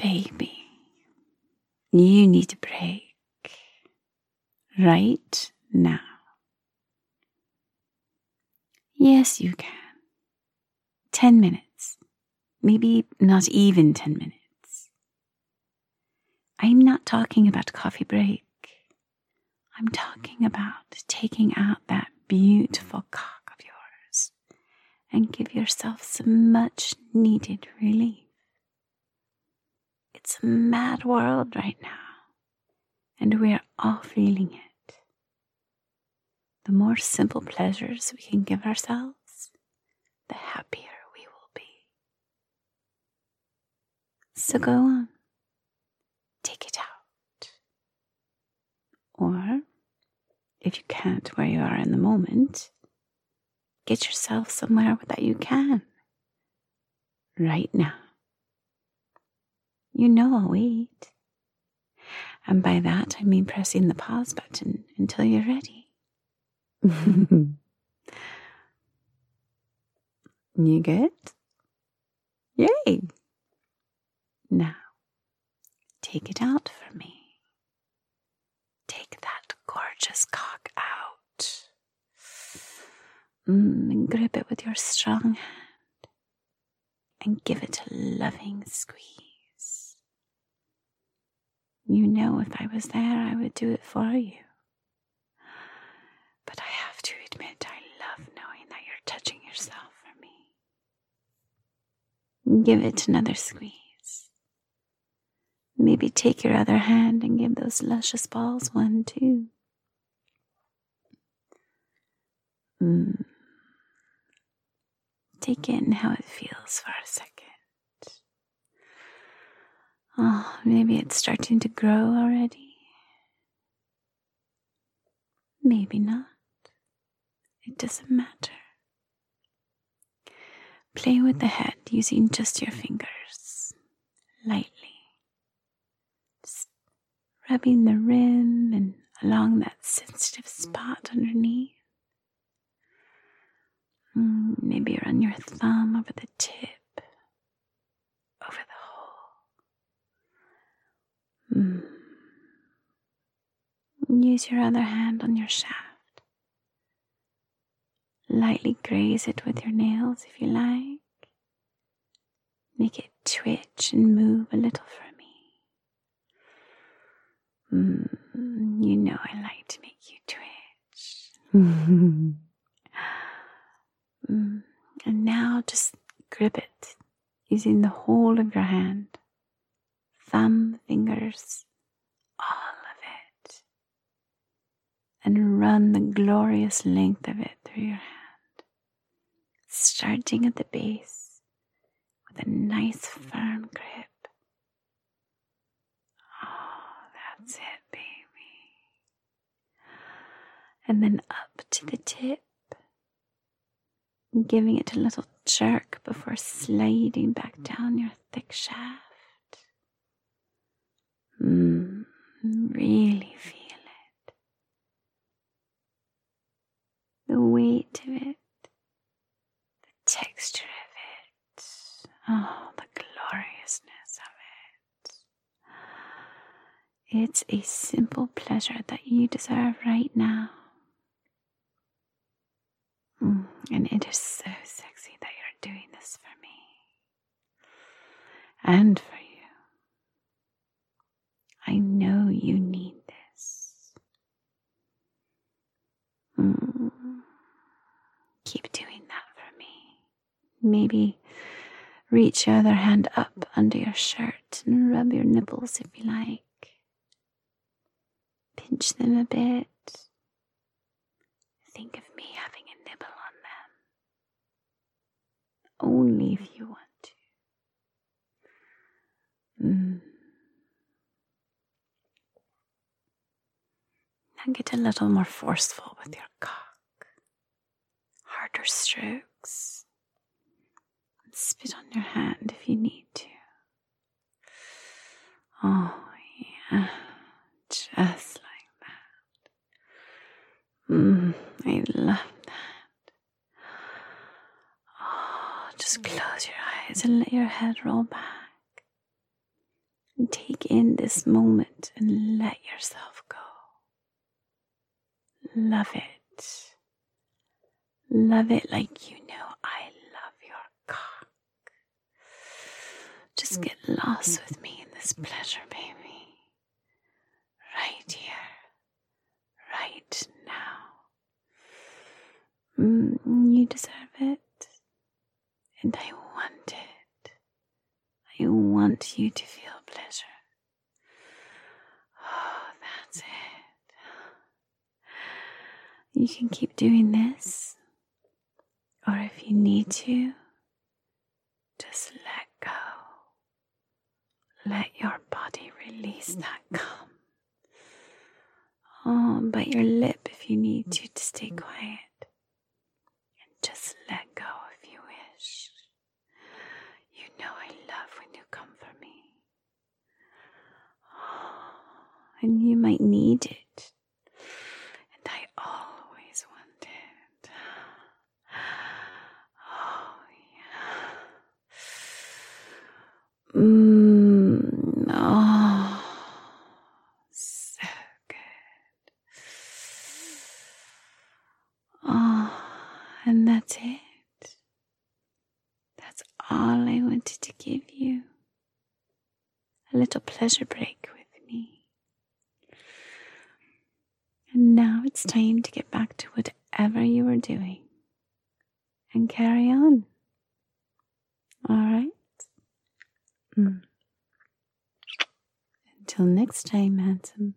Baby, you need a break right now. Yes, you can. 10 minutes. Maybe not even 10 minutes. I'm not talking about coffee break. I'm talking about taking out that beautiful cock of yours and give yourself some much needed relief. It's a mad world right now, and we're all feeling it. The more simple pleasures we can give ourselves, the happier we will be. So go on, take it out. Or, if you can't where you are in the moment, get yourself somewhere that you can right now. You know I'll wait. And by that, I mean pressing the pause button until you're ready. you good? Yay! Now, take it out for me. Take that gorgeous cock out. Mm, and grip it with your strong hand and give it a loving squeeze. You know, if I was there, I would do it for you. But I have to admit, I love knowing that you're touching yourself for me. Give it another squeeze. Maybe take your other hand and give those luscious balls one too. Mm. Take in how it feels for a second. Oh, maybe it's starting to grow already. Maybe not. It doesn't matter. Play with the head using just your fingers, lightly. Just rubbing the rim and along that sensitive spot underneath. Mm, maybe run your thumb over the tip, over the hole. Mm. Use your other hand on your shaft. Lightly graze it with your nails if you like. Make it twitch and move a little for me. Mm, you know I like to make you twitch. mm, and now just grip it using the whole of your hand, thumb, fingers, all and run the glorious length of it through your hand starting at the base with a nice firm grip. Oh, that's it, baby. And then up to the tip, giving it a little jerk before sliding back down your thick shaft. Mm, really feel it. The weight of it the texture of it. Oh, the gloriousness of it. It's a simple pleasure that you deserve right now. Mm, and it is so sexy that you're doing this for me and for you. I know you need this. Mm. Keep doing that Maybe reach your other hand up under your shirt and rub your nipples if you like. Pinch them a bit. Think of me having a nibble on them. Only if you want to. Mm. Now get a little more forceful with your cock. Harder strokes. Spit on your hand if you need to. Oh, yeah, just like that. Mm, I love that. Oh, just close your eyes and let your head roll back. And take in this moment and let yourself go. Love it. Love it like you know I love your cock. Just get lost with me in this pleasure, baby. Right here, right now. Mm, you deserve it. And I want it. I want you to feel pleasure. Oh, that's it. You can keep doing this, or if you need to, just let. Let your body release that cum. Um, oh, bite your lip if you need to to stay quiet. And just let go if you wish. You know I love when you come for me. Oh, and you might need it. And I always want it. Oh, yeah. Mmm. Oh, so good. Oh, and that's it. That's all I wanted to give you. A little pleasure break with me. And now it's time to get back to whatever you were doing and carry on. All right? Mm. Until next time, handsome.